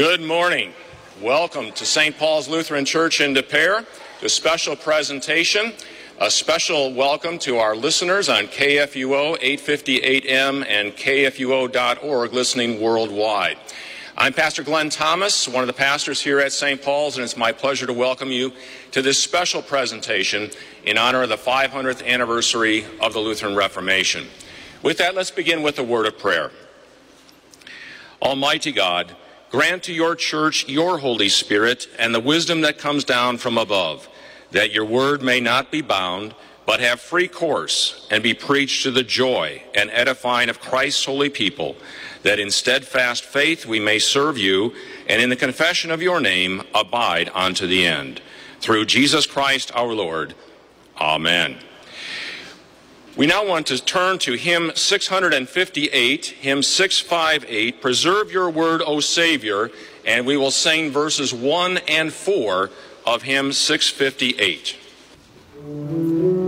Good morning. Welcome to St. Paul's Lutheran Church in Des Peres, a special presentation. A special welcome to our listeners on KFUO 858M and KFUO.org listening worldwide. I'm Pastor Glenn Thomas, one of the pastors here at St. Paul's, and it's my pleasure to welcome you to this special presentation in honor of the 500th anniversary of the Lutheran Reformation. With that, let's begin with a word of prayer. Almighty God, grant to your church your Holy Spirit and the wisdom that comes down from above, that your word may not be bound, but have free course and be preached to the joy and edifying of Christ's holy people, that in steadfast faith we may serve you and in the confession of your name abide unto the end. Through Jesus Christ our Lord. Amen. We now want to turn to hymn 658, hymn 658, Preserve Your Word, O Savior, and we will sing verses 1 and 4 of hymn 658.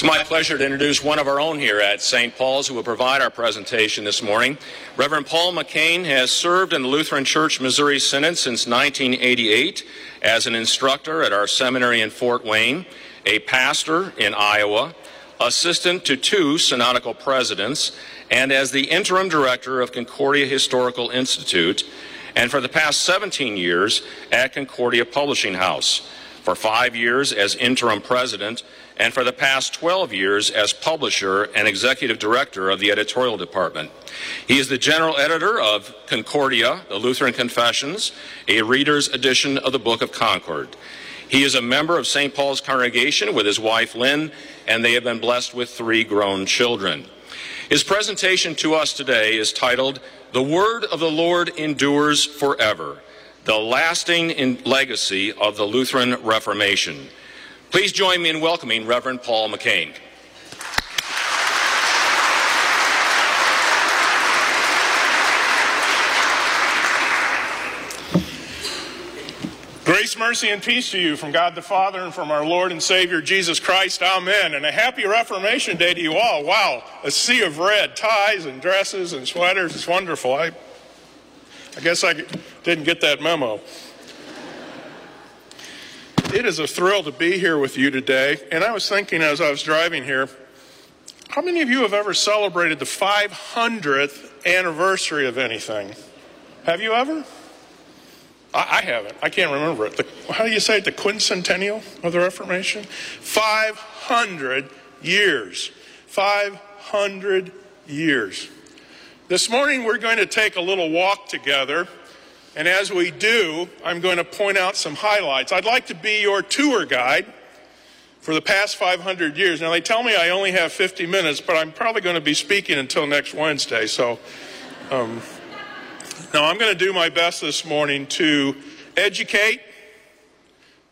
It's my pleasure to introduce one of our own here at St. Paul's who will provide our presentation this morning. Reverend Paul McCain has served in the Lutheran Church Missouri Synod since 1988 as an instructor at our seminary in Fort Wayne, a pastor in Iowa, assistant to two synodical presidents, and as the interim director of Concordia Historical Institute, and for the past 17 years at Concordia Publishing House, for five years as interim president and for the past 12 years as publisher and executive director of the editorial department. He is the general editor of Concordia, the Lutheran Confessions, a reader's edition of the Book of Concord. He is a member of St. Paul's congregation with his wife Lynn, and they have been blessed with three grown children. His presentation to us today is titled, The Word of the Lord Endures Forever, the lasting legacy of the Lutheran Reformation. Please join me in welcoming Reverend Paul McCain. Grace, mercy, and peace to you from God the Father and from our Lord and Savior Jesus Christ. Amen. And a happy Reformation Day to you all. Wow, a sea of red, ties and dresses and sweaters. It's wonderful. I, I guess I didn't get that memo. It is a thrill to be here with you today. And I was thinking as I was driving here, how many of you have ever celebrated the 500th anniversary of anything? Have you ever? I, I haven't. I can't remember it. The, how do you say it? The quincentennial of the Reformation? 500 years. 500 years. This morning we're going to take a little walk together And as we do, I'm going to point out some highlights. I'd like to be your tour guide for the past 500 years. Now, they tell me I only have 50 minutes, but I'm probably going to be speaking until next Wednesday. So, um, now I'm going to do my best this morning to educate,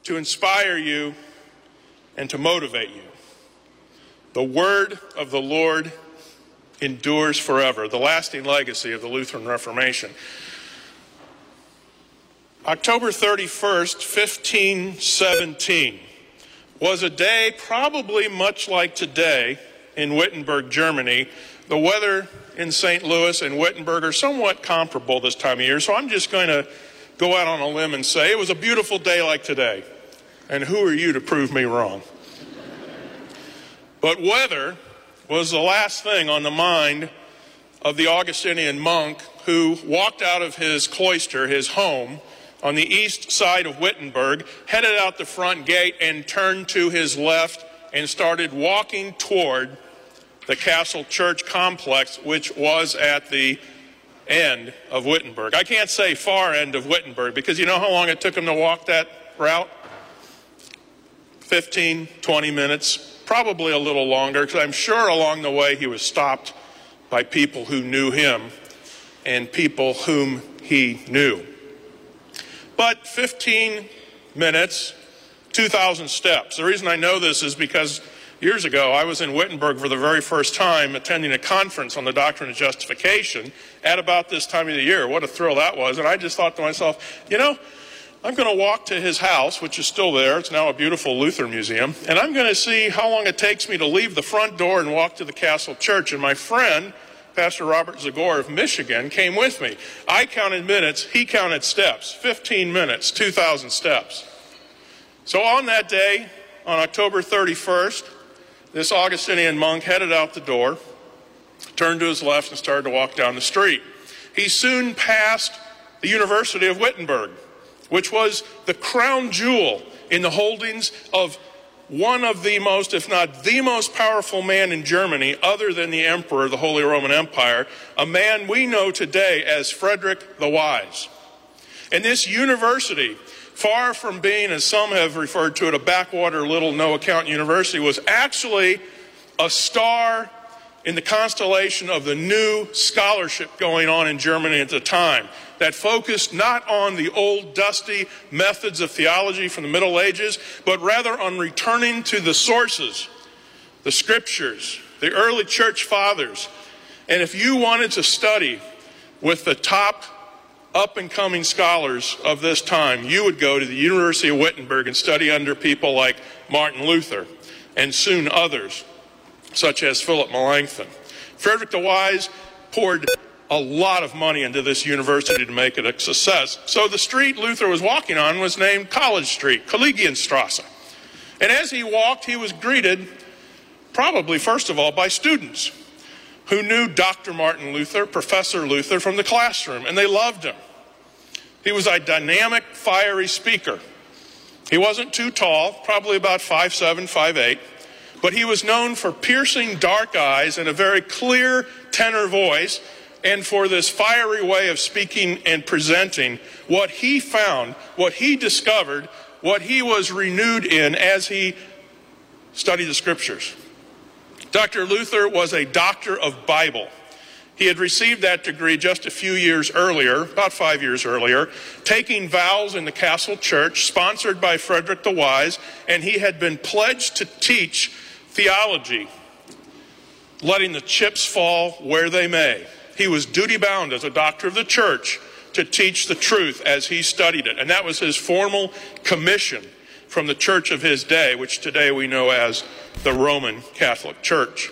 to inspire you, and to motivate you. The word of the Lord endures forever, the lasting legacy of the Lutheran Reformation. October 31st, 1517, was a day probably much like today in Wittenberg, Germany. The weather in St. Louis and Wittenberg are somewhat comparable this time of year, so I'm just going to go out on a limb and say it was a beautiful day like today. And who are you to prove me wrong? But weather was the last thing on the mind of the Augustinian monk who walked out of his cloister, his home, on the east side of Wittenberg, headed out the front gate and turned to his left and started walking toward the castle church complex, which was at the end of Wittenberg. I can't say far end of Wittenberg because you know how long it took him to walk that route? 15, 20 minutes, probably a little longer, because I'm sure along the way he was stopped by people who knew him and people whom he knew. But 15 minutes, 2,000 steps. The reason I know this is because years ago I was in Wittenberg for the very first time attending a conference on the doctrine of justification at about this time of the year. What a thrill that was. And I just thought to myself, you know, I'm going to walk to his house, which is still there. It's now a beautiful Lutheran museum. And I'm going to see how long it takes me to leave the front door and walk to the castle church. And my friend, Pastor Robert Zagore of Michigan came with me. I counted minutes, he counted steps 15 minutes, 2,000 steps. So on that day, on October 31st, this Augustinian monk headed out the door, turned to his left, and started to walk down the street. He soon passed the University of Wittenberg, which was the crown jewel in the holdings of one of the most, if not the most powerful man in Germany, other than the emperor of the Holy Roman Empire, a man we know today as Frederick the Wise. And this university, far from being, as some have referred to it, a backwater little no account university, was actually a star in the constellation of the new scholarship going on in Germany at the time that focused not on the old dusty methods of theology from the Middle Ages, but rather on returning to the sources, the scriptures, the early church fathers. And if you wanted to study with the top up and coming scholars of this time, you would go to the University of Wittenberg and study under people like Martin Luther and soon others, such as Philip Melanchthon. Frederick the Wise poured a lot of money into this university to make it a success. So the street Luther was walking on was named College Street, Collegienstrasse. And as he walked, he was greeted, probably first of all, by students who knew Dr. Martin Luther, Professor Luther, from the classroom, and they loved him. He was a dynamic, fiery speaker. He wasn't too tall, probably about 5'7, 5'8, but he was known for piercing dark eyes and a very clear tenor voice and for this fiery way of speaking and presenting what he found, what he discovered, what he was renewed in as he studied the scriptures. Dr. Luther was a doctor of Bible. He had received that degree just a few years earlier, about five years earlier, taking vows in the Castle Church, sponsored by Frederick the Wise, and he had been pledged to teach theology, letting the chips fall where they may. He was duty bound as a doctor of the church to teach the truth as he studied it. And that was his formal commission from the church of his day, which today we know as the Roman Catholic Church.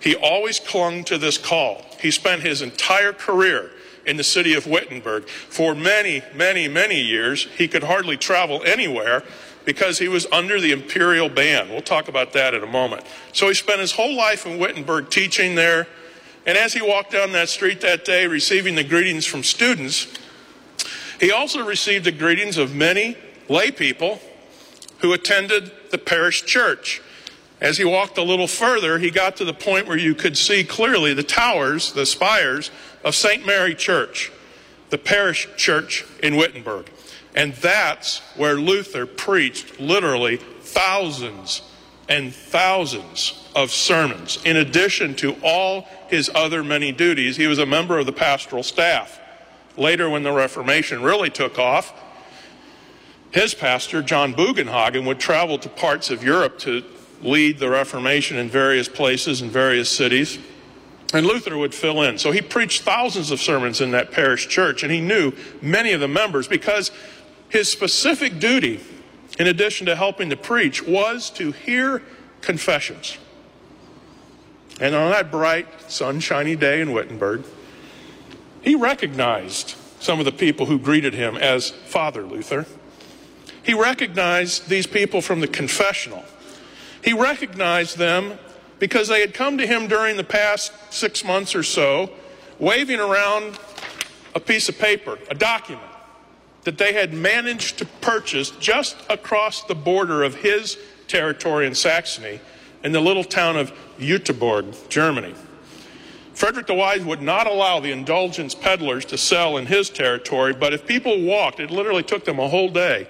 He always clung to this call. He spent his entire career in the city of Wittenberg. For many, many, many years, he could hardly travel anywhere because he was under the imperial ban. We'll talk about that in a moment. So he spent his whole life in Wittenberg teaching there, and as he walked down that street that day, receiving the greetings from students, he also received the greetings of many lay people who attended the parish church. As he walked a little further, he got to the point where you could see clearly the towers, the spires of St. Mary Church. the parish church in Wittenberg. And that's where Luther preached literally thousands and thousands of sermons. In addition to all his other many duties, he was a member of the pastoral staff. Later, when the Reformation really took off, his pastor, John Bugenhagen, would travel to parts of Europe to lead the Reformation in various places in various cities. And Luther would fill in. So he preached thousands of sermons in that parish church, and he knew many of the members because his specific duty, in addition to helping to preach, was to hear confessions. And on that bright, sunshiny day in Wittenberg, he recognized some of the people who greeted him as Father Luther. He recognized these people from the confessional. He recognized them because they had come to him during the past six months or so, waving around a piece of paper, a document that they had managed to purchase just across the border of his territory in Saxony in the little town of Jüterbog, Germany. Frederick the Wise would not allow the indulgence peddlers to sell in his territory, but if people walked, it literally took them a whole day.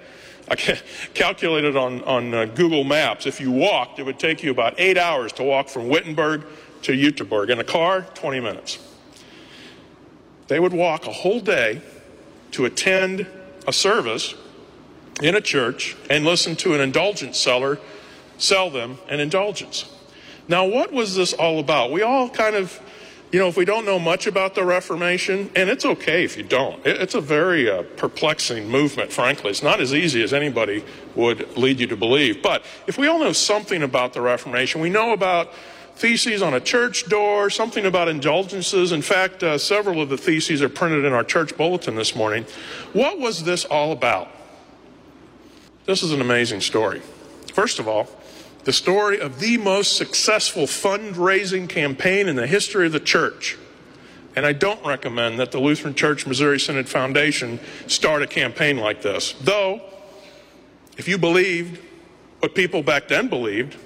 I calculated on, on uh, Google Maps, if you walked, it would take you about eight hours to walk from Wittenberg to Jüterbog. In a car, 20 minutes. They would walk a whole day to attend a service in a church and listen to an indulgence seller sell them an indulgence. Now, what was this all about? We all kind of, you know, if we don't know much about the Reformation, and it's okay if you don't, it's a very uh, perplexing movement, frankly. It's not as easy as anybody would lead you to believe. But if we all know something about the Reformation, we know about theses on a church door, something about indulgences. In fact, uh, several of the theses are printed in our church bulletin this morning. What was this all about? This is an amazing story. First of all, the story of the most successful fundraising campaign in the history of the church. And I don't recommend that the Lutheran Church Missouri Synod Foundation start a campaign like this. Though, if you believed what people back then believed,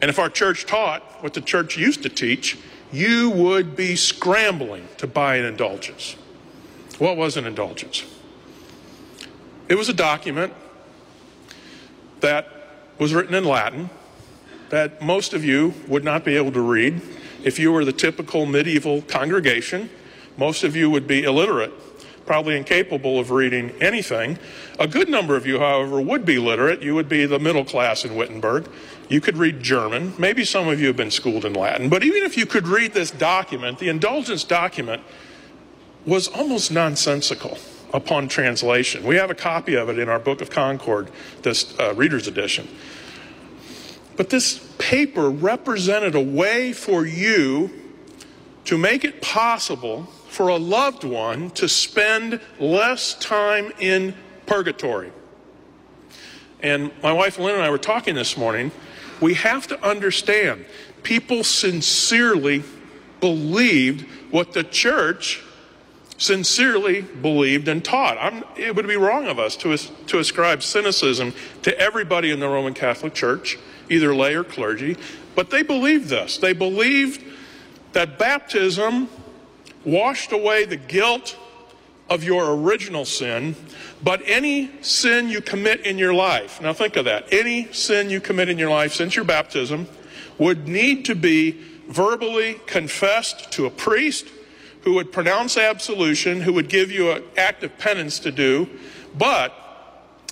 and if our church taught what the church used to teach, you would be scrambling to buy an indulgence. What was an indulgence? It was a document that was written in Latin that most of you would not be able to read. If you were the typical medieval congregation, most of you would be illiterate, probably incapable of reading anything. A good number of you, however, would be literate. You would be the middle class in Wittenberg. You could read German. Maybe some of you have been schooled in Latin. But even if you could read this document, the indulgence document was almost nonsensical upon translation. We have a copy of it in our Book of Concord, this uh, reader's edition. But this paper represented a way for you to make it possible for a loved one to spend less time in purgatory. And my wife Lynn and I were talking this morning. We have to understand people sincerely believed what the church sincerely believed and taught. I'm, it would be wrong of us to, to ascribe cynicism to everybody in the Roman Catholic Church, either lay or clergy, but they believed this. They believed that baptism washed away the guilt of your original sin, but any sin you commit in your life, now think of that, any sin you commit in your life since your baptism would need to be verbally confessed to a priest who would pronounce absolution, who would give you an act of penance to do, but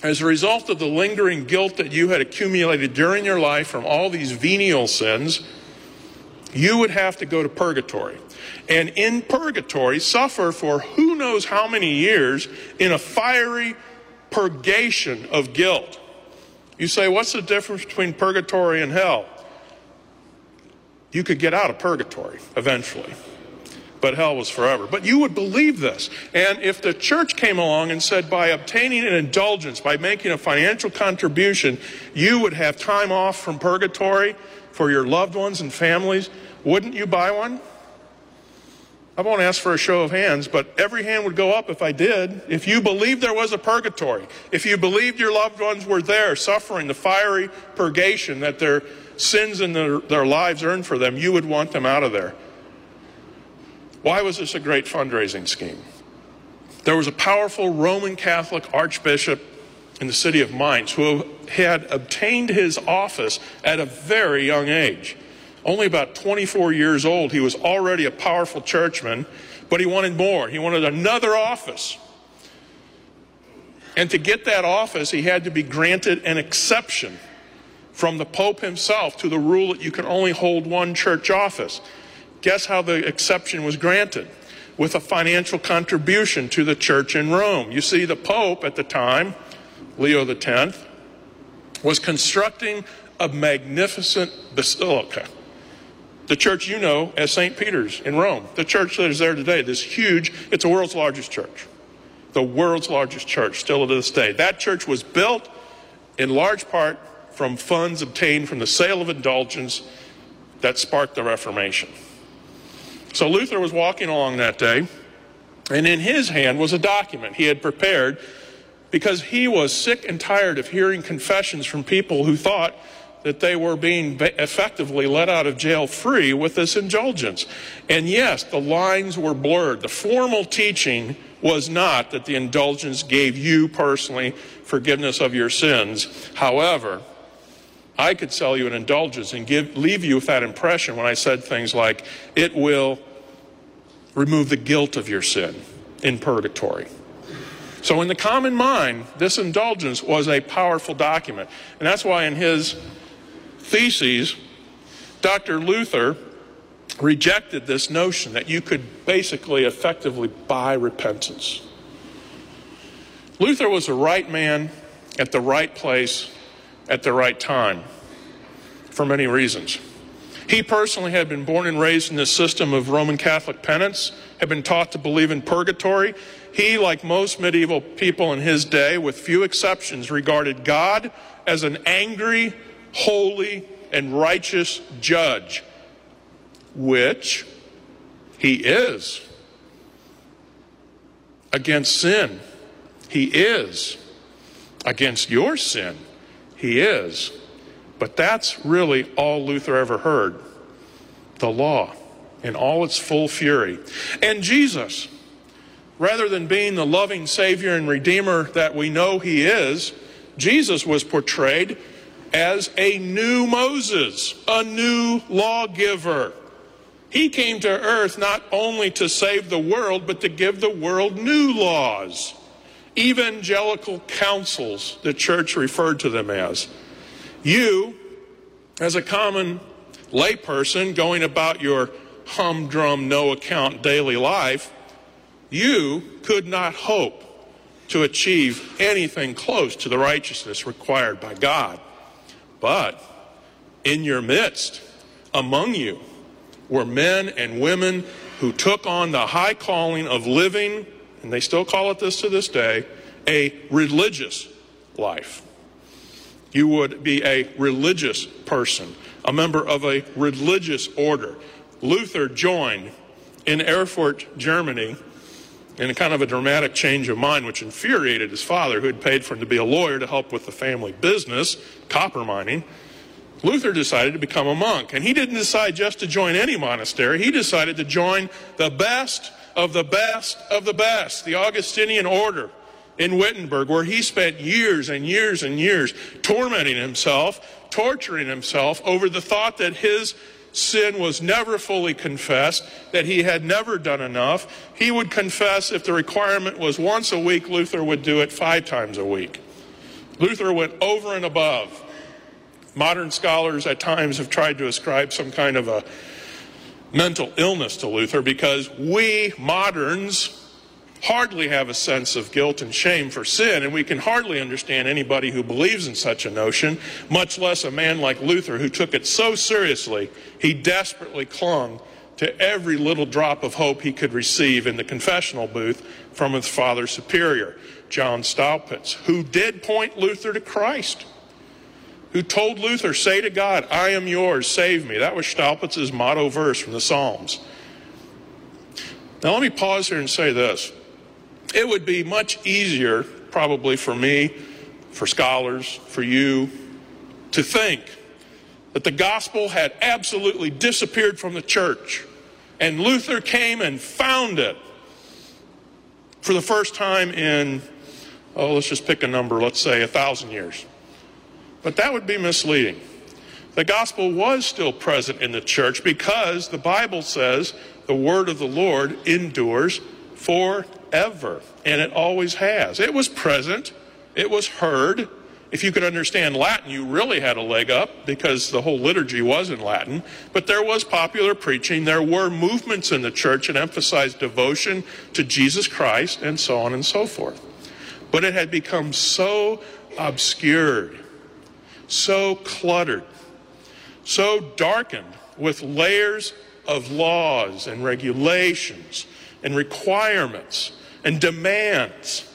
as a result of the lingering guilt that you had accumulated during your life from all these venial sins, you would have to go to purgatory. And in purgatory, suffer for who knows how many years in a fiery purgation of guilt. You say, what's the difference between purgatory and hell? You could get out of purgatory eventually but hell was forever. But you would believe this. And if the church came along and said, by obtaining an indulgence, by making a financial contribution, you would have time off from purgatory for your loved ones and families, wouldn't you buy one? I won't ask for a show of hands, but every hand would go up if I did. If you believed there was a purgatory, if you believed your loved ones were there suffering the fiery purgation that their sins and their, their lives earned for them, you would want them out of there. Why was this a great fundraising scheme? There was a powerful Roman Catholic archbishop in the city of Mainz who had obtained his office at a very young age. Only about 24 years old, he was already a powerful churchman, but he wanted more. He wanted another office. And to get that office, he had to be granted an exception from the Pope himself to the rule that you can only hold one church office. Guess how the exception was granted? With a financial contribution to the church in Rome. You see, the Pope at the time, Leo X, was constructing a magnificent basilica. The church you know as St. Peter's in Rome, the church that is there today, this huge, it's the world's largest church. The world's largest church, still to this day. That church was built in large part from funds obtained from the sale of indulgence that sparked the Reformation. So Luther was walking along that day, and in his hand was a document he had prepared because he was sick and tired of hearing confessions from people who thought that they were being effectively let out of jail free with this indulgence. And yes, the lines were blurred. The formal teaching was not that the indulgence gave you personally forgiveness of your sins. However, I could sell you an indulgence and give, leave you with that impression when I said things like, it will remove the guilt of your sin in purgatory. So, in the common mind, this indulgence was a powerful document. And that's why in his theses, Dr. Luther rejected this notion that you could basically effectively buy repentance. Luther was the right man at the right place at the right time for many reasons. He personally had been born and raised in the system of Roman Catholic penance, had been taught to believe in purgatory. He, like most medieval people in his day, with few exceptions, regarded God as an angry, holy, and righteous judge, which he is. Against sin, he is. Against your sin, he is. But that's really all Luther ever heard the law in all its full fury. And Jesus, rather than being the loving Savior and Redeemer that we know He is, Jesus was portrayed as a new Moses, a new lawgiver. He came to earth not only to save the world, but to give the world new laws. Evangelical counsels, the church referred to them as. You, as a common layperson going about your humdrum, no account daily life, you could not hope to achieve anything close to the righteousness required by God. But in your midst, among you, were men and women who took on the high calling of living, and they still call it this to this day, a religious life. You would be a religious person, a member of a religious order. Luther joined in Erfurt, Germany, in a kind of a dramatic change of mind, which infuriated his father, who had paid for him to be a lawyer to help with the family business, copper mining. Luther decided to become a monk. And he didn't decide just to join any monastery, he decided to join the best of the best of the best, the Augustinian order in Wittenberg, where he spent years and years and years tormenting himself, torturing himself over the thought that his sin was never fully confessed, that he had never done enough. He would confess if the requirement was once a week, Luther would do it five times a week. Luther went over and above. Modern scholars at times have tried to ascribe some kind of a mental illness to Luther because we moderns hardly have a sense of guilt and shame for sin, and we can hardly understand anybody who believes in such a notion, much less a man like Luther who took it so seriously he desperately clung to every little drop of hope he could receive in the confessional booth from his father superior, John Staupitz, who did point Luther to Christ. Who told Luther, Say to God, I am yours, save me. That was Staupitz's motto verse from the Psalms. Now, let me pause here and say this. It would be much easier, probably for me, for scholars, for you, to think that the gospel had absolutely disappeared from the church and Luther came and found it for the first time in, oh, let's just pick a number, let's say a thousand years. But that would be misleading. The gospel was still present in the church because the Bible says the word of the Lord endures forever, and it always has. It was present, it was heard. If you could understand Latin, you really had a leg up because the whole liturgy was in Latin. But there was popular preaching. There were movements in the church that emphasized devotion to Jesus Christ and so on and so forth. But it had become so obscured, so cluttered, so darkened with layers of laws and regulations and requirements and demands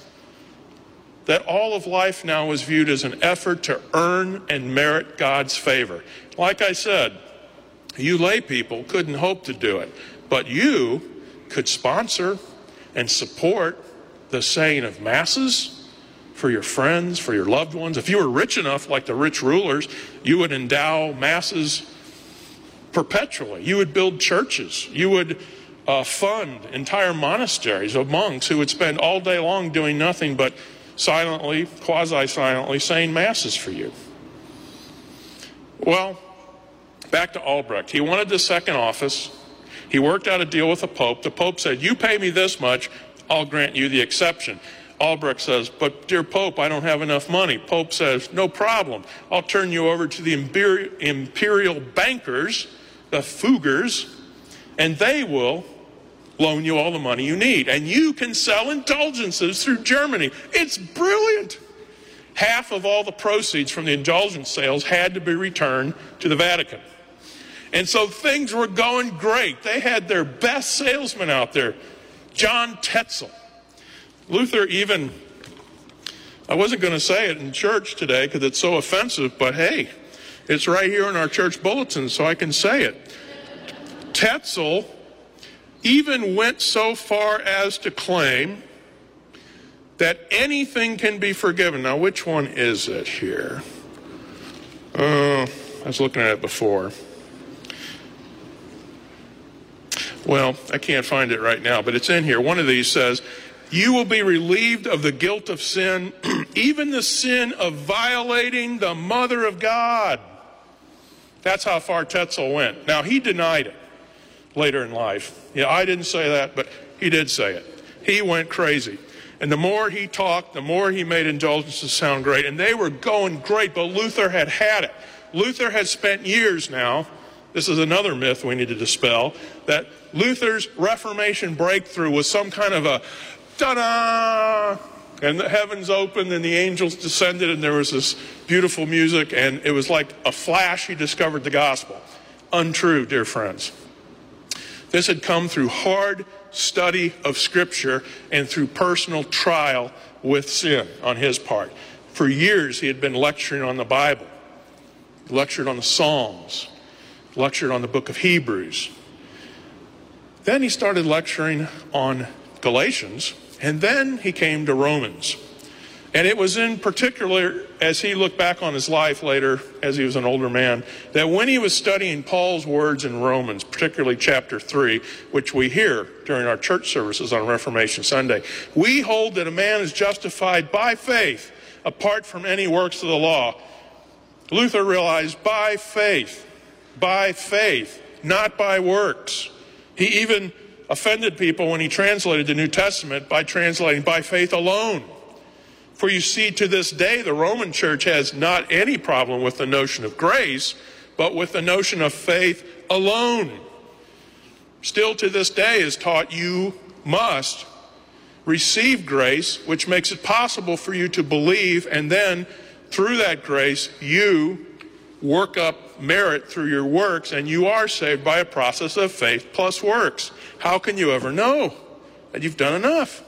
that all of life now is viewed as an effort to earn and merit God's favor. Like I said, you lay people couldn't hope to do it, but you could sponsor and support the saying of masses for your friends, for your loved ones. If you were rich enough, like the rich rulers, you would endow masses perpetually. You would build churches. You would uh, fund entire monasteries of monks who would spend all day long doing nothing but silently, quasi silently, saying masses for you. Well, back to Albrecht. He wanted the second office. He worked out a deal with the Pope. The Pope said, You pay me this much, I'll grant you the exception. Albrecht says, But dear Pope, I don't have enough money. Pope says, No problem. I'll turn you over to the imperial bankers, the Fuggers, and they will loan you all the money you need. And you can sell indulgences through Germany. It's brilliant. Half of all the proceeds from the indulgence sales had to be returned to the Vatican. And so things were going great. They had their best salesman out there, John Tetzel. Luther even, I wasn't going to say it in church today because it's so offensive, but hey, it's right here in our church bulletin, so I can say it. Tetzel even went so far as to claim that anything can be forgiven. Now, which one is it here? Uh, I was looking at it before. Well, I can't find it right now, but it's in here. One of these says, You will be relieved of the guilt of sin, even the sin of violating the mother of God. That's how far Tetzel went. Now, he denied it later in life. Yeah, I didn't say that, but he did say it. He went crazy. And the more he talked, the more he made indulgences sound great. And they were going great, but Luther had had it. Luther had spent years now, this is another myth we need to dispel, that Luther's Reformation breakthrough was some kind of a ta da! And the heavens opened and the angels descended and there was this beautiful music and it was like a flash he discovered the gospel. Untrue, dear friends. This had come through hard study of Scripture and through personal trial with sin on his part. For years, he had been lecturing on the Bible, lectured on the Psalms, lectured on the book of Hebrews. Then he started lecturing on Galatians, and then he came to Romans. And it was in particular, as he looked back on his life later, as he was an older man, that when he was studying Paul's words in Romans, particularly chapter 3, which we hear during our church services on Reformation Sunday, we hold that a man is justified by faith apart from any works of the law. Luther realized by faith, by faith, not by works. He even offended people when he translated the New Testament by translating by faith alone. For you see, to this day, the Roman church has not any problem with the notion of grace, but with the notion of faith alone. Still to this day is taught you must receive grace, which makes it possible for you to believe, and then through that grace, you work up merit through your works, and you are saved by a process of faith plus works. How can you ever know that you've done enough?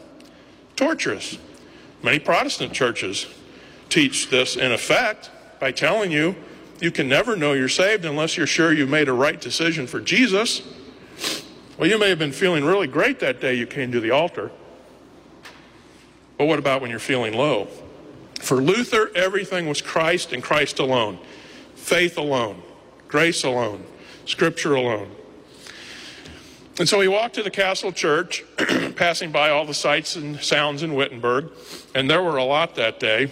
Torturous. Many Protestant churches teach this in effect by telling you you can never know you're saved unless you're sure you made a right decision for Jesus. Well, you may have been feeling really great that day you came to the altar. But what about when you're feeling low? For Luther, everything was Christ and Christ alone, faith alone, grace alone, scripture alone. And so he walked to the castle church, passing by all the sights and sounds in Wittenberg, and there were a lot that day.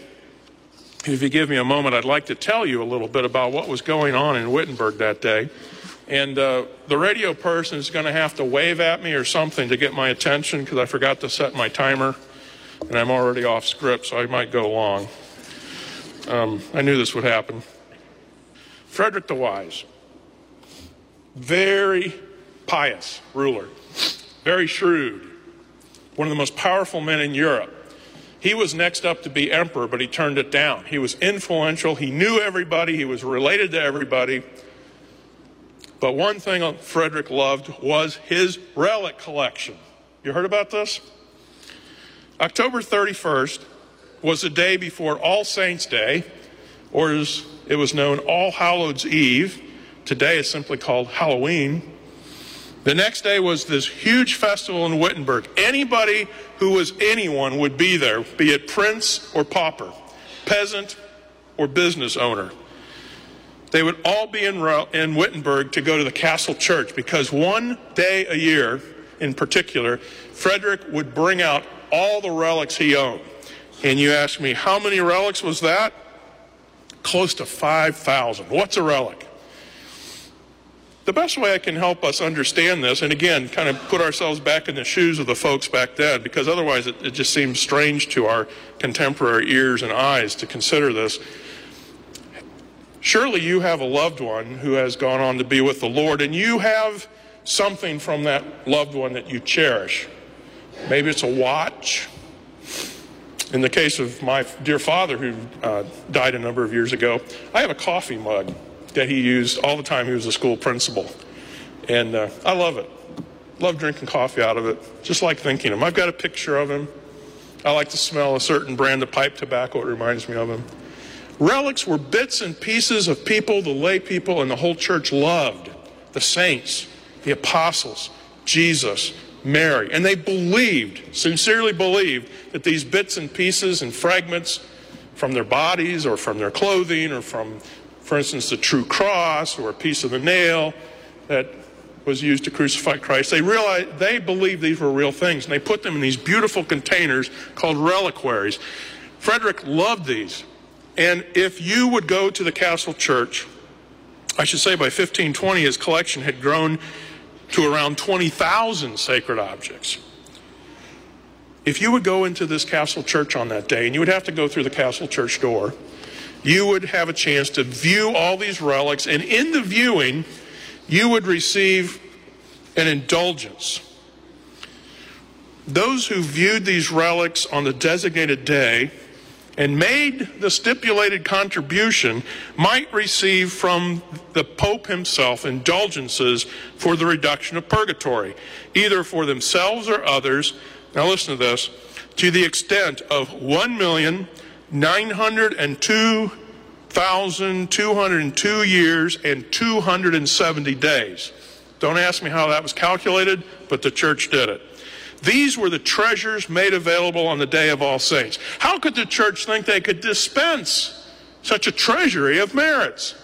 If you give me a moment, I'd like to tell you a little bit about what was going on in Wittenberg that day. And uh, the radio person is going to have to wave at me or something to get my attention because I forgot to set my timer and I'm already off script, so I might go long. Um, I knew this would happen. Frederick the Wise, very pious ruler, very shrewd, one of the most powerful men in Europe. He was next up to be emperor, but he turned it down. He was influential, he knew everybody, he was related to everybody. But one thing Frederick loved was his relic collection. You heard about this? October 31st was the day before All Saints' Day, or as it was known, All Hallows' Eve. Today it's simply called Halloween. The next day was this huge festival in Wittenberg. Anybody who was anyone would be there, be it prince or pauper, peasant or business owner. They would all be in, in Wittenberg to go to the castle church because one day a year, in particular, Frederick would bring out all the relics he owned. And you ask me, how many relics was that? Close to 5,000. What's a relic? The best way I can help us understand this, and again, kind of put ourselves back in the shoes of the folks back then, because otherwise it, it just seems strange to our contemporary ears and eyes to consider this. Surely you have a loved one who has gone on to be with the Lord, and you have something from that loved one that you cherish. Maybe it's a watch. In the case of my dear father, who uh, died a number of years ago, I have a coffee mug that he used all the time he was a school principal. And uh, I love it. Love drinking coffee out of it. Just like thinking of him. I've got a picture of him. I like to smell a certain brand of pipe tobacco. It reminds me of him. Relics were bits and pieces of people the lay people and the whole church loved the saints, the apostles, Jesus, Mary. And they believed, sincerely believed, that these bits and pieces and fragments from their bodies or from their clothing or from for instance, the true cross or a piece of the nail that was used to crucify Christ. They realized they believed these were real things, and they put them in these beautiful containers called reliquaries. Frederick loved these. And if you would go to the castle church, I should say by 1520 his collection had grown to around 20,000 sacred objects. If you would go into this castle church on that day, and you would have to go through the castle church door, you would have a chance to view all these relics, and in the viewing, you would receive an indulgence. Those who viewed these relics on the designated day and made the stipulated contribution might receive from the Pope himself indulgences for the reduction of purgatory, either for themselves or others. Now, listen to this to the extent of one million 902,202 years and 270 days. Don't ask me how that was calculated, but the church did it. These were the treasures made available on the day of all saints. How could the church think they could dispense such a treasury of merits?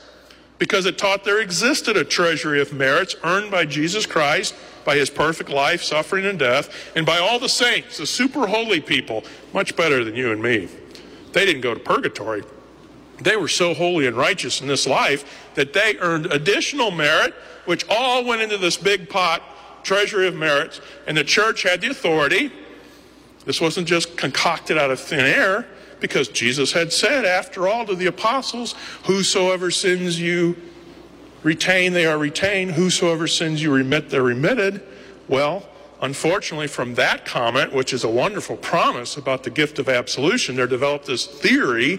Because it taught there existed a treasury of merits earned by Jesus Christ, by his perfect life, suffering, and death, and by all the saints, the super holy people, much better than you and me. They didn't go to purgatory. They were so holy and righteous in this life that they earned additional merit, which all went into this big pot, treasury of merits, and the church had the authority. This wasn't just concocted out of thin air, because Jesus had said, after all, to the apostles, Whosoever sins you retain, they are retained. Whosoever sins you remit, they're remitted. Well, Unfortunately, from that comment, which is a wonderful promise about the gift of absolution, there developed this theory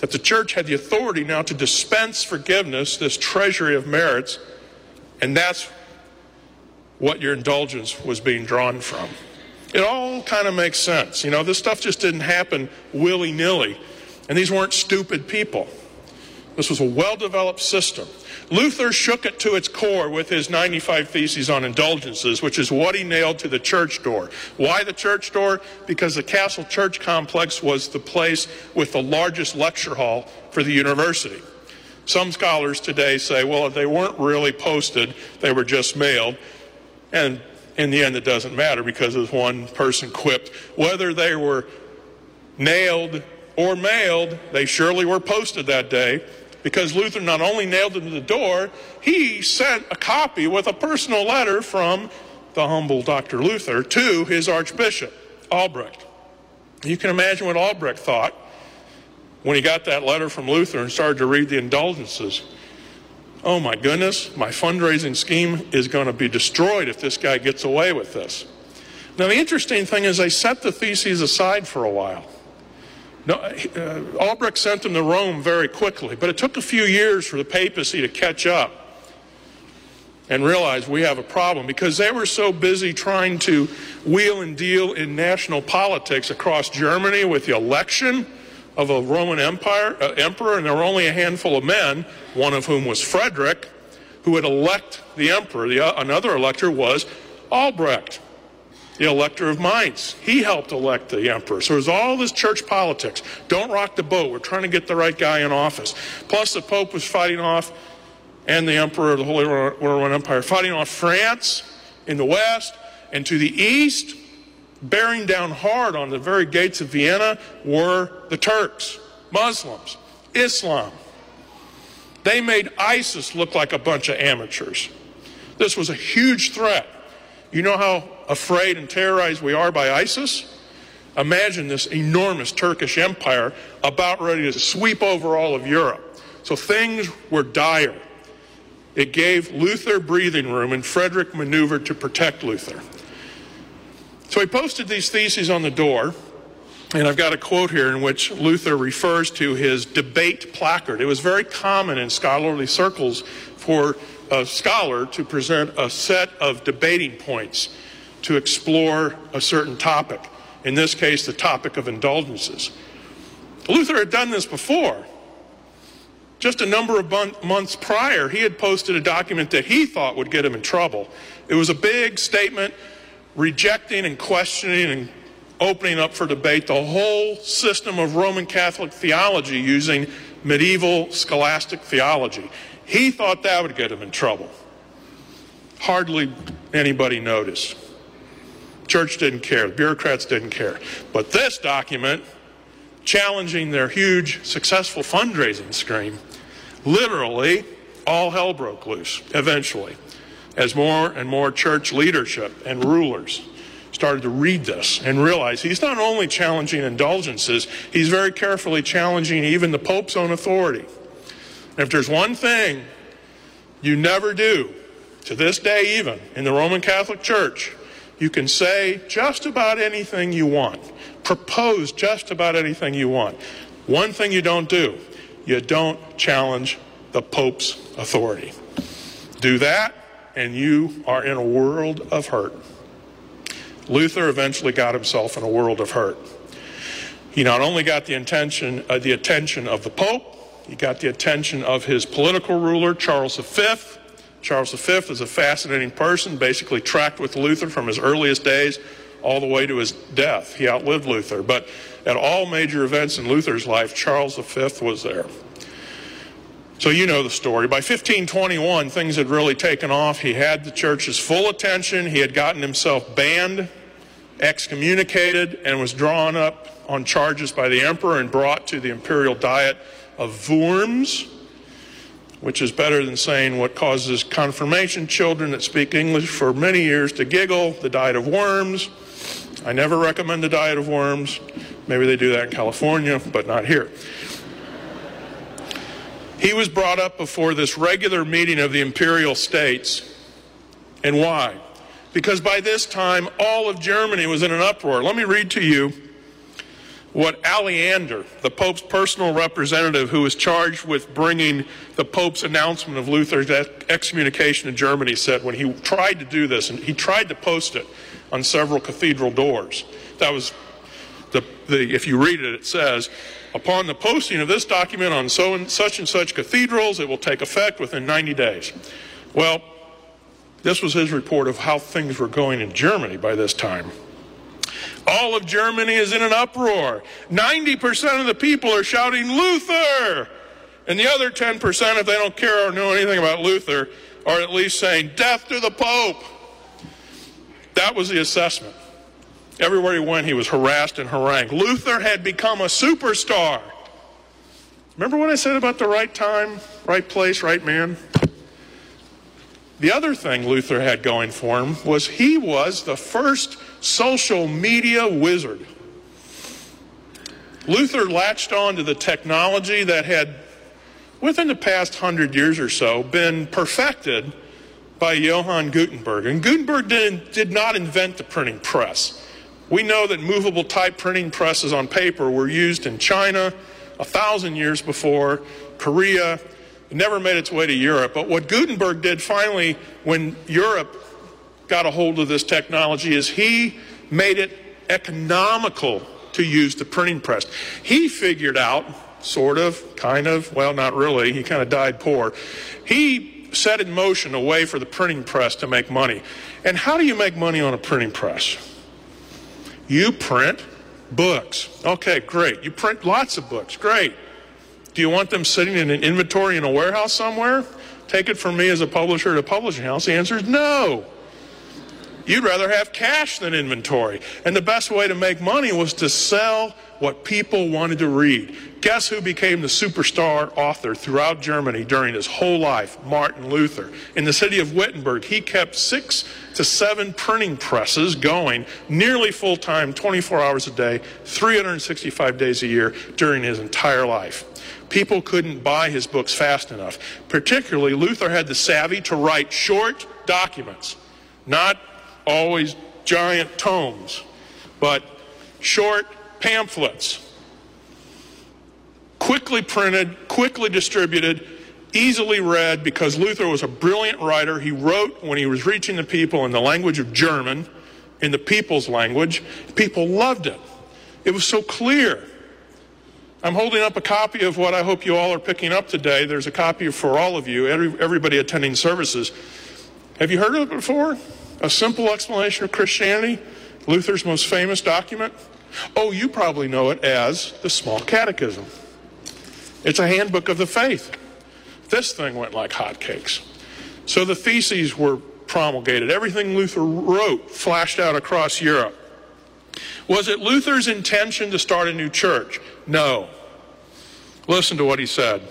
that the church had the authority now to dispense forgiveness, this treasury of merits, and that's what your indulgence was being drawn from. It all kind of makes sense. You know, this stuff just didn't happen willy nilly, and these weren't stupid people. This was a well developed system. Luther shook it to its core with his 95 Theses on Indulgences, which is what he nailed to the church door. Why the church door? Because the Castle Church complex was the place with the largest lecture hall for the university. Some scholars today say, well, if they weren't really posted, they were just mailed. And in the end, it doesn't matter because, as one person quipped, whether they were nailed or mailed, they surely were posted that day because Luther not only nailed them to the door, he sent a copy with a personal letter from the humble Dr. Luther to his archbishop, Albrecht. You can imagine what Albrecht thought when he got that letter from Luther and started to read the indulgences. Oh my goodness, my fundraising scheme is going to be destroyed if this guy gets away with this. Now, the interesting thing is, they set the theses aside for a while. No, uh, Albrecht sent them to Rome very quickly, but it took a few years for the papacy to catch up and realize we have a problem because they were so busy trying to wheel and deal in national politics across Germany with the election of a Roman Empire uh, emperor, and there were only a handful of men, one of whom was Frederick, who would elect the emperor. The, uh, another elector was Albrecht the elector of Mainz. He helped elect the emperor. So there's all this church politics. Don't rock the boat. We're trying to get the right guy in office. Plus, the Pope was fighting off, and the emperor of the Holy Roman Empire, fighting off France in the west, and to the east, bearing down hard on the very gates of Vienna, were the Turks, Muslims, Islam. They made ISIS look like a bunch of amateurs. This was a huge threat. You know how afraid and terrorized we are by ISIS? Imagine this enormous Turkish empire about ready to sweep over all of Europe. So things were dire. It gave Luther breathing room, and Frederick maneuvered to protect Luther. So he posted these theses on the door, and I've got a quote here in which Luther refers to his debate placard. It was very common in scholarly circles for a scholar to present a set of debating points to explore a certain topic. In this case, the topic of indulgences. Luther had done this before. Just a number of months prior, he had posted a document that he thought would get him in trouble. It was a big statement rejecting and questioning and opening up for debate the whole system of Roman Catholic theology using medieval scholastic theology. He thought that would get him in trouble. Hardly anybody noticed. Church didn't care. The bureaucrats didn't care. But this document, challenging their huge, successful fundraising scheme, literally all hell broke loose eventually as more and more church leadership and rulers started to read this and realize he's not only challenging indulgences, he's very carefully challenging even the Pope's own authority. And if there's one thing you never do, to this day even, in the Roman Catholic Church, you can say just about anything you want, propose just about anything you want. One thing you don't do, you don't challenge the Pope's authority. Do that, and you are in a world of hurt. Luther eventually got himself in a world of hurt. He not only got the attention, uh, the attention of the Pope, he got the attention of his political ruler, Charles V. Charles V is a fascinating person, basically tracked with Luther from his earliest days all the way to his death. He outlived Luther, but at all major events in Luther's life, Charles V was there. So you know the story. By 1521, things had really taken off. He had the church's full attention. He had gotten himself banned, excommunicated, and was drawn up on charges by the emperor and brought to the imperial diet of Worms, which is better than saying what causes confirmation children that speak English for many years to giggle, the diet of worms. I never recommend the diet of worms. Maybe they do that in California, but not here. He was brought up before this regular meeting of the imperial states. And why? Because by this time, all of Germany was in an uproar. Let me read to you what Aleander, the Pope's personal representative who was charged with bringing the Pope's announcement of Luther's excommunication in Germany, said when he tried to do this, and he tried to post it on several cathedral doors. That was the, the if you read it, it says, upon the posting of this document on so and such and such cathedrals, it will take effect within 90 days. Well, this was his report of how things were going in Germany by this time. All of Germany is in an uproar. 90% of the people are shouting, Luther! And the other 10%, if they don't care or know anything about Luther, are at least saying, Death to the Pope! That was the assessment. Everywhere he went, he was harassed and harangued. Luther had become a superstar. Remember what I said about the right time, right place, right man? The other thing Luther had going for him was he was the first social media wizard. Luther latched on to the technology that had, within the past hundred years or so, been perfected by Johann Gutenberg. And Gutenberg did, did not invent the printing press. We know that movable type printing presses on paper were used in China a thousand years before, Korea. It never made its way to Europe. But what Gutenberg did finally when Europe got a hold of this technology is he made it economical to use the printing press. He figured out, sort of, kind of, well, not really, he kind of died poor. He set in motion a way for the printing press to make money. And how do you make money on a printing press? You print books. Okay, great. You print lots of books. Great. Do you want them sitting in an inventory in a warehouse somewhere? Take it from me as a publisher at a publishing house. The answer is no. You'd rather have cash than inventory. And the best way to make money was to sell what people wanted to read. Guess who became the superstar author throughout Germany during his whole life? Martin Luther. In the city of Wittenberg, he kept six to seven printing presses going nearly full time, 24 hours a day, 365 days a year during his entire life. People couldn't buy his books fast enough. Particularly, Luther had the savvy to write short documents, not always giant tomes, but short pamphlets. Quickly printed, quickly distributed, easily read because Luther was a brilliant writer. He wrote when he was reaching the people in the language of German, in the people's language. People loved it. It was so clear. I'm holding up a copy of what I hope you all are picking up today. There's a copy for all of you, everybody attending services. Have you heard of it before? A simple explanation of Christianity, Luther's most famous document. Oh, you probably know it as the Small Catechism. It's a handbook of the faith. This thing went like hotcakes. So the theses were promulgated. Everything Luther wrote flashed out across Europe. Was it Luther's intention to start a new church? No. Listen to what he said.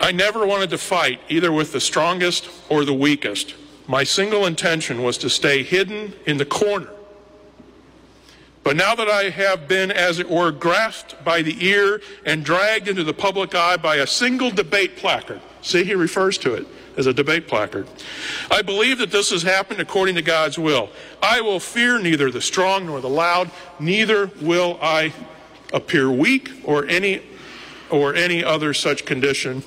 I never wanted to fight either with the strongest or the weakest. My single intention was to stay hidden in the corner. But now that I have been, as it were, grasped by the ear and dragged into the public eye by a single debate placard, see, he refers to it as a debate placard. I believe that this has happened according to God's will. I will fear neither the strong nor the loud, neither will I appear weak or any or any other such condition.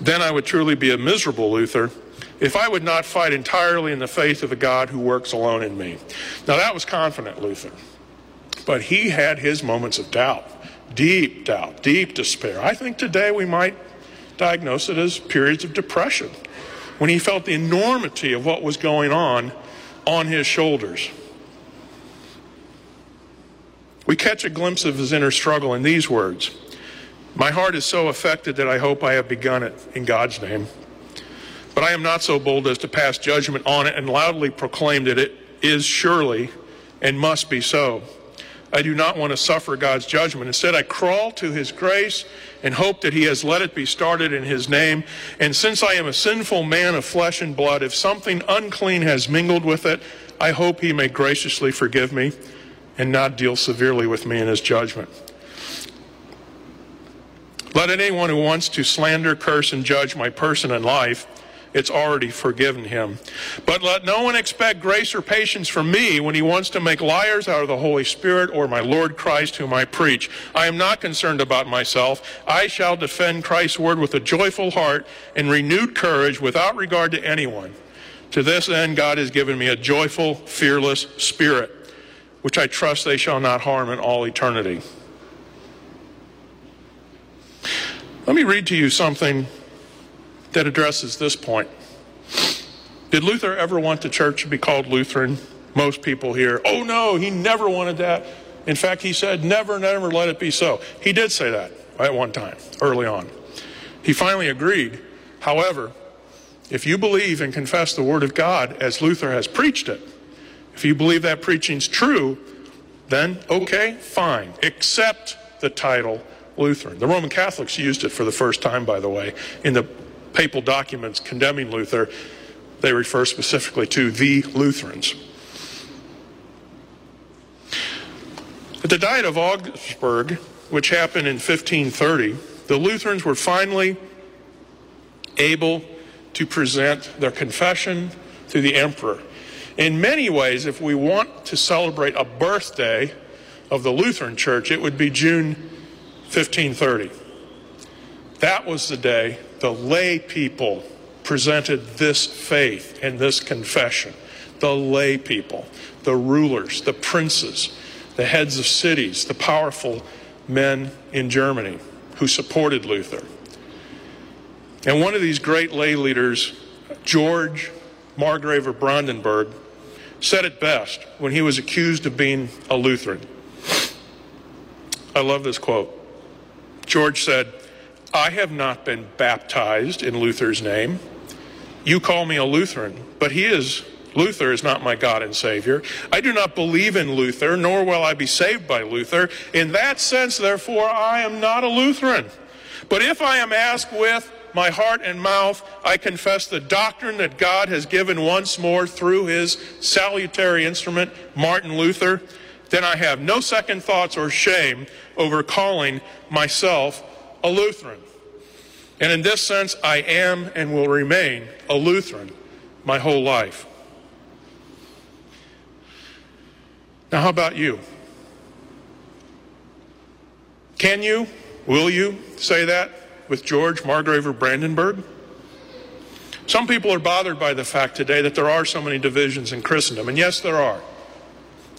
Then I would truly be a miserable Luther if I would not fight entirely in the faith of the God who works alone in me. Now that was confident Luther. But he had his moments of doubt, deep doubt, deep despair. I think today we might diagnose it as periods of depression when he felt the enormity of what was going on on his shoulders. We catch a glimpse of his inner struggle in these words My heart is so affected that I hope I have begun it in God's name. But I am not so bold as to pass judgment on it and loudly proclaim that it is surely and must be so. I do not want to suffer God's judgment. Instead, I crawl to his grace and hope that he has let it be started in his name. And since I am a sinful man of flesh and blood, if something unclean has mingled with it, I hope he may graciously forgive me and not deal severely with me in his judgment. Let anyone who wants to slander, curse, and judge my person and life it's already forgiven him. But let no one expect grace or patience from me when he wants to make liars out of the Holy Spirit or my Lord Christ whom I preach. I am not concerned about myself. I shall defend Christ's word with a joyful heart and renewed courage without regard to anyone. To this end, God has given me a joyful, fearless spirit, which I trust they shall not harm in all eternity. Let me read to you something that addresses this point. Did Luther ever want the church to be called Lutheran? Most people here, oh no, he never wanted that. In fact, he said, never, never let it be so. He did say that at one time, early on. He finally agreed. However, if you believe and confess the Word of God as Luther has preached it, If you believe that preaching's true, then okay, fine. Accept the title Lutheran. The Roman Catholics used it for the first time, by the way, in the papal documents condemning Luther. They refer specifically to the Lutherans. At the Diet of Augsburg, which happened in 1530, the Lutherans were finally able to present their confession to the emperor. In many ways, if we want to celebrate a birthday of the Lutheran Church, it would be June 1530. That was the day the lay people presented this faith and this confession. The lay people, the rulers, the princes, the heads of cities, the powerful men in Germany who supported Luther. And one of these great lay leaders, George Margrave of Brandenburg, said it best when he was accused of being a Lutheran. I love this quote. George said, I have not been baptized in Luther's name. You call me a Lutheran, but he is Luther is not my God and Savior. I do not believe in Luther, nor will I be saved by Luther. In that sense, therefore, I am not a Lutheran. But if I am asked with my heart and mouth, I confess the doctrine that God has given once more through his salutary instrument, Martin Luther, then I have no second thoughts or shame over calling myself a Lutheran. And in this sense, I am and will remain a Lutheran my whole life. Now, how about you? Can you, will you say that with George Margrave of Brandenburg? Some people are bothered by the fact today that there are so many divisions in Christendom, and yes, there are.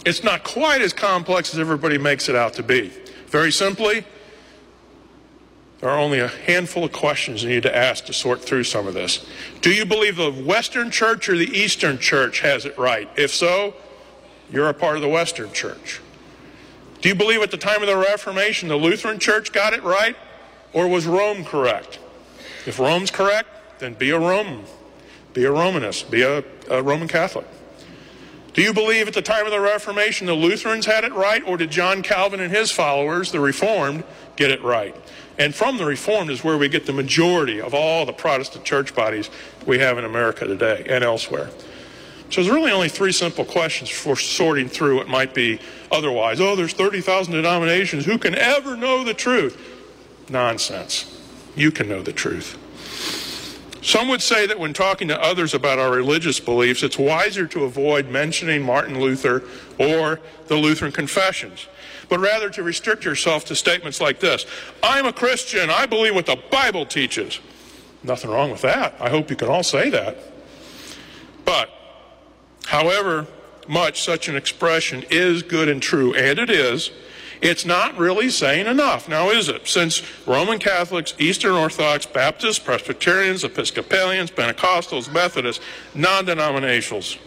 It's not quite as complex as everybody makes it out to be. Very simply, there are only a handful of questions you need to ask to sort through some of this. Do you believe the Western Church or the Eastern Church has it right? If so, you're a part of the Western Church. Do you believe at the time of the Reformation the Lutheran Church got it right, or was Rome correct? If Rome's correct, then be a Roman. Be a Romanist. Be a, a Roman Catholic. Do you believe at the time of the Reformation the Lutherans had it right, or did John Calvin and his followers, the Reformed, get it right? And from the Reformed is where we get the majority of all the Protestant church bodies we have in America today and elsewhere. So there's really only three simple questions for sorting through what might be otherwise. Oh, there's 30,000 denominations. Who can ever know the truth? Nonsense. You can know the truth. Some would say that when talking to others about our religious beliefs, it's wiser to avoid mentioning Martin Luther or the Lutheran confessions, but rather to restrict yourself to statements like this I'm a Christian. I believe what the Bible teaches. Nothing wrong with that. I hope you can all say that. But However much such an expression is good and true, and it is, it's not really saying enough, now is it? Since Roman Catholics, Eastern Orthodox, Baptists, Presbyterians, Episcopalians, Pentecostals, Methodists, non denominationals,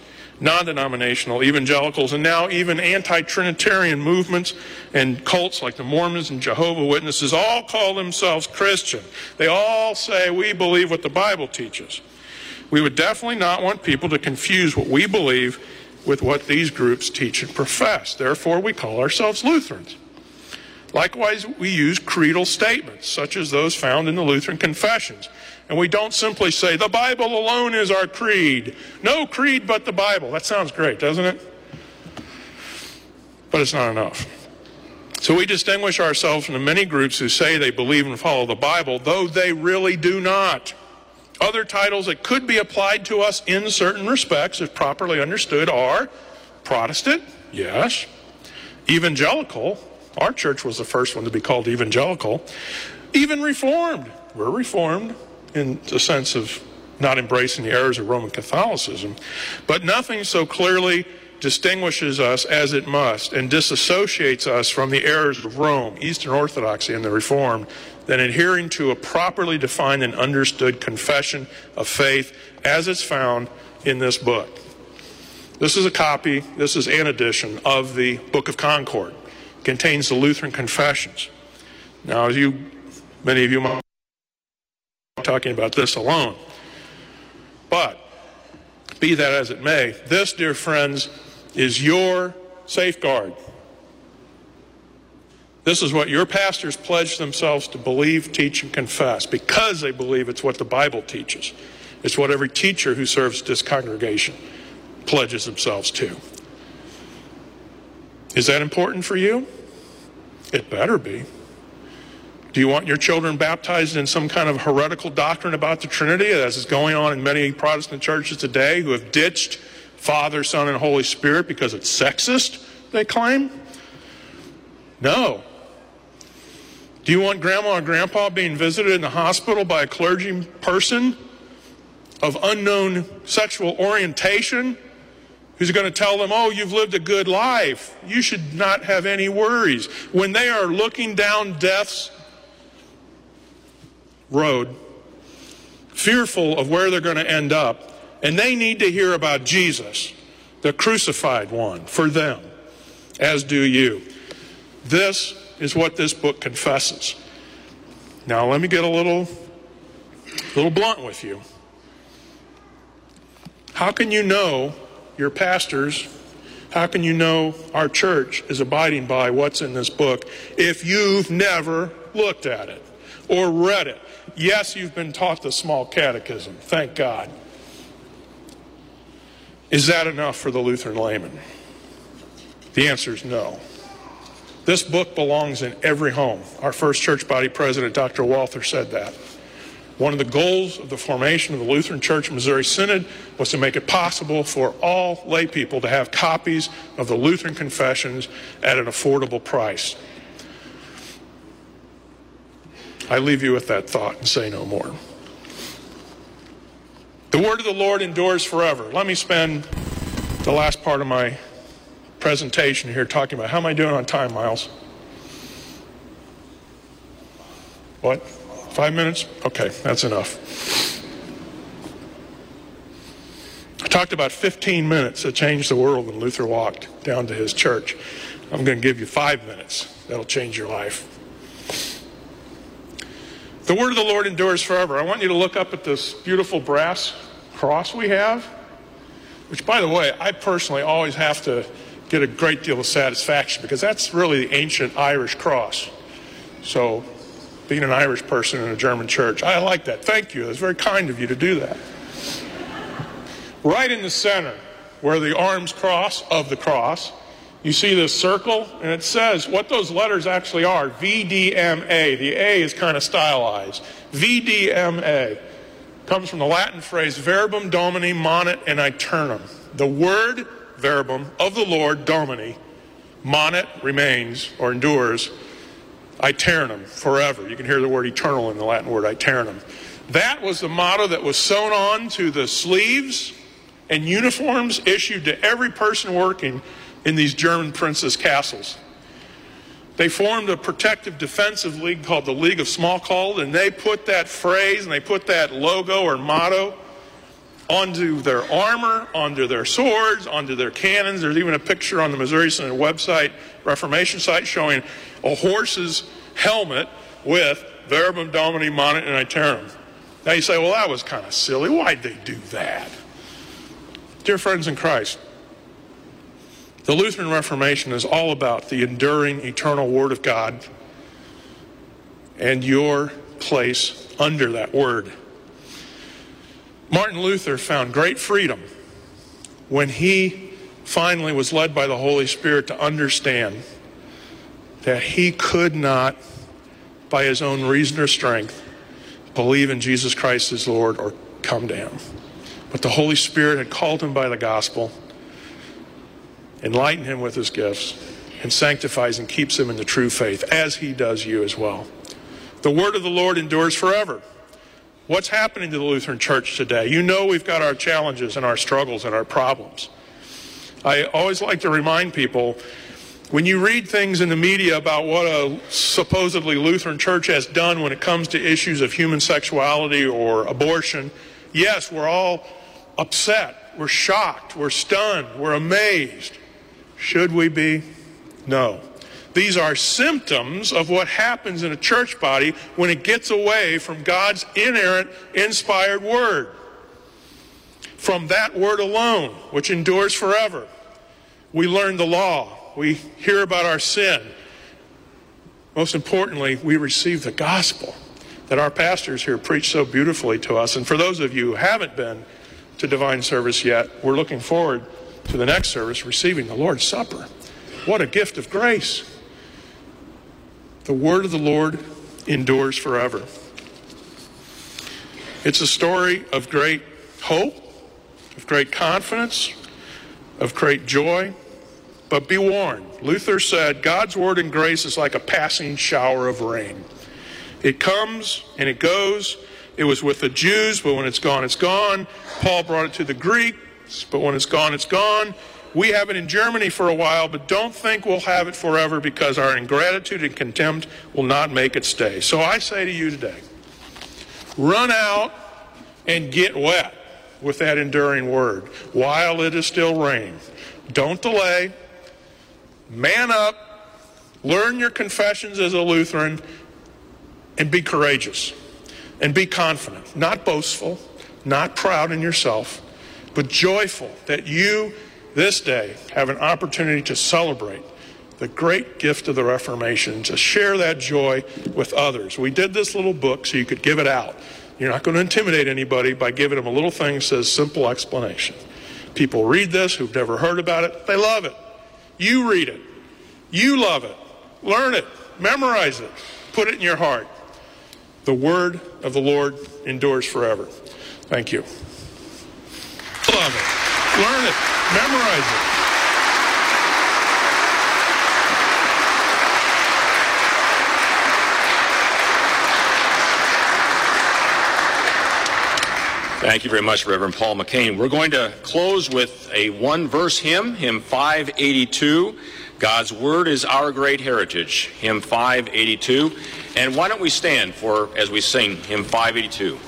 non denominational evangelicals, and now even anti Trinitarian movements and cults like the Mormons and Jehovah Witnesses all call themselves Christian. They all say, We believe what the Bible teaches. We would definitely not want people to confuse what we believe with what these groups teach and profess. Therefore, we call ourselves Lutherans. Likewise, we use creedal statements, such as those found in the Lutheran confessions. And we don't simply say, the Bible alone is our creed. No creed but the Bible. That sounds great, doesn't it? But it's not enough. So we distinguish ourselves from the many groups who say they believe and follow the Bible, though they really do not. Other titles that could be applied to us in certain respects, if properly understood, are Protestant, yes. Evangelical, our church was the first one to be called evangelical. Even Reformed, we're Reformed in the sense of not embracing the errors of Roman Catholicism. But nothing so clearly distinguishes us as it must and disassociates us from the errors of Rome, Eastern Orthodoxy, and the Reformed than adhering to a properly defined and understood confession of faith as it's found in this book. This is a copy, this is an edition of the Book of Concord. It contains the Lutheran confessions. Now, as you, many of you might talking about this alone. But, be that as it may, this, dear friends, is your safeguard. This is what your pastors pledge themselves to believe, teach, and confess because they believe it's what the Bible teaches. It's what every teacher who serves this congregation pledges themselves to. Is that important for you? It better be. Do you want your children baptized in some kind of heretical doctrine about the Trinity, as is going on in many Protestant churches today, who have ditched Father, Son, and Holy Spirit because it's sexist, they claim? No. Do you want grandma and grandpa being visited in the hospital by a clergy person of unknown sexual orientation who's going to tell them, oh, you've lived a good life. You should not have any worries. When they are looking down death's road, fearful of where they're going to end up, and they need to hear about Jesus, the crucified one, for them, as do you. This is what this book confesses. Now, let me get a little, little blunt with you. How can you know your pastors? How can you know our church is abiding by what's in this book if you've never looked at it or read it? Yes, you've been taught the small catechism. Thank God. Is that enough for the Lutheran layman? The answer is no. This book belongs in every home. Our first church body president, Dr. Walther, said that. One of the goals of the formation of the Lutheran Church Missouri Synod was to make it possible for all lay people to have copies of the Lutheran confessions at an affordable price. I leave you with that thought and say no more. The word of the Lord endures forever. Let me spend the last part of my presentation here talking about how am I doing on time, Miles? What? Five minutes? Okay, that's enough. I talked about 15 minutes that changed the world when Luther walked down to his church. I'm going to give you five minutes. That'll change your life. The word of the Lord endures forever. I want you to look up at this beautiful brass cross we have, which, by the way, I personally always have to get a great deal of satisfaction because that's really the ancient Irish cross. So, being an Irish person in a German church, I like that. Thank you. It's very kind of you to do that. Right in the center, where the arms cross of the cross, you see this circle, and it says what those letters actually are VDMA. The A is kind of stylized. VDMA comes from the Latin phrase verbum domini manet in aeternum. The word verbum of the Lord Domini, manet remains or endures, aeternum, forever. You can hear the word eternal in the Latin word aeternum. That was the motto that was sewn on to the sleeves and uniforms issued to every person working in these German princes' castles. They formed a protective defensive league called the League of Smalcald, and they put that phrase and they put that logo or motto onto their armor, onto their swords, onto their cannons. There's even a picture on the Missouri Synod website, Reformation site, showing a horse's helmet with Verbum Domini Manet and Aeternum. Now you say, well, that was kind of silly. Why'd they do that? Dear friends in Christ, the Lutheran Reformation is all about the enduring eternal Word of God and your place under that Word. Martin Luther found great freedom when he finally was led by the Holy Spirit to understand that he could not, by his own reason or strength, believe in Jesus Christ as Lord or come to him. But the Holy Spirit had called him by the gospel, enlightened him with his gifts, and sanctifies and keeps him in the true faith, as he does you as well. The word of the Lord endures forever. What's happening to the Lutheran Church today? You know we've got our challenges and our struggles and our problems. I always like to remind people when you read things in the media about what a supposedly Lutheran church has done when it comes to issues of human sexuality or abortion, yes, we're all upset, we're shocked, we're stunned, we're amazed. Should we be? No. These are symptoms of what happens in a church body when it gets away from God's inerrant, inspired word. From that word alone, which endures forever. We learn the law. We hear about our sin. Most importantly, we receive the gospel that our pastors here preach so beautifully to us. And for those of you who haven't been to divine service yet, we're looking forward to the next service, receiving the Lord's Supper. What a gift of grace. The word of the Lord endures forever. It's a story of great hope, of great confidence, of great joy. But be warned, Luther said, God's word and grace is like a passing shower of rain. It comes and it goes. It was with the Jews, but when it's gone, it's gone. Paul brought it to the Greeks, but when it's gone, it's gone. We have it in Germany for a while, but don't think we'll have it forever because our ingratitude and contempt will not make it stay. So I say to you today run out and get wet with that enduring word while it is still raining. Don't delay. Man up. Learn your confessions as a Lutheran and be courageous and be confident, not boastful, not proud in yourself, but joyful that you this day have an opportunity to celebrate the great gift of the Reformation, to share that joy with others. We did this little book so you could give it out. You're not going to intimidate anybody by giving them a little thing that says simple explanation. People read this who've never heard about it, they love it. You read it. You love it. Learn it. Memorize it. Put it in your heart. The word of the Lord endures forever. Thank you. Learn it. Memorize it. Thank you very much, Reverend Paul McCain. We're going to close with a one verse hymn, hymn 582. God's Word is our great heritage, hymn 582. And why don't we stand for as we sing hymn 582?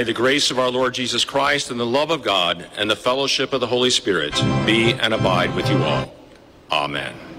May the grace of our Lord Jesus Christ and the love of God and the fellowship of the Holy Spirit be and abide with you all. Amen.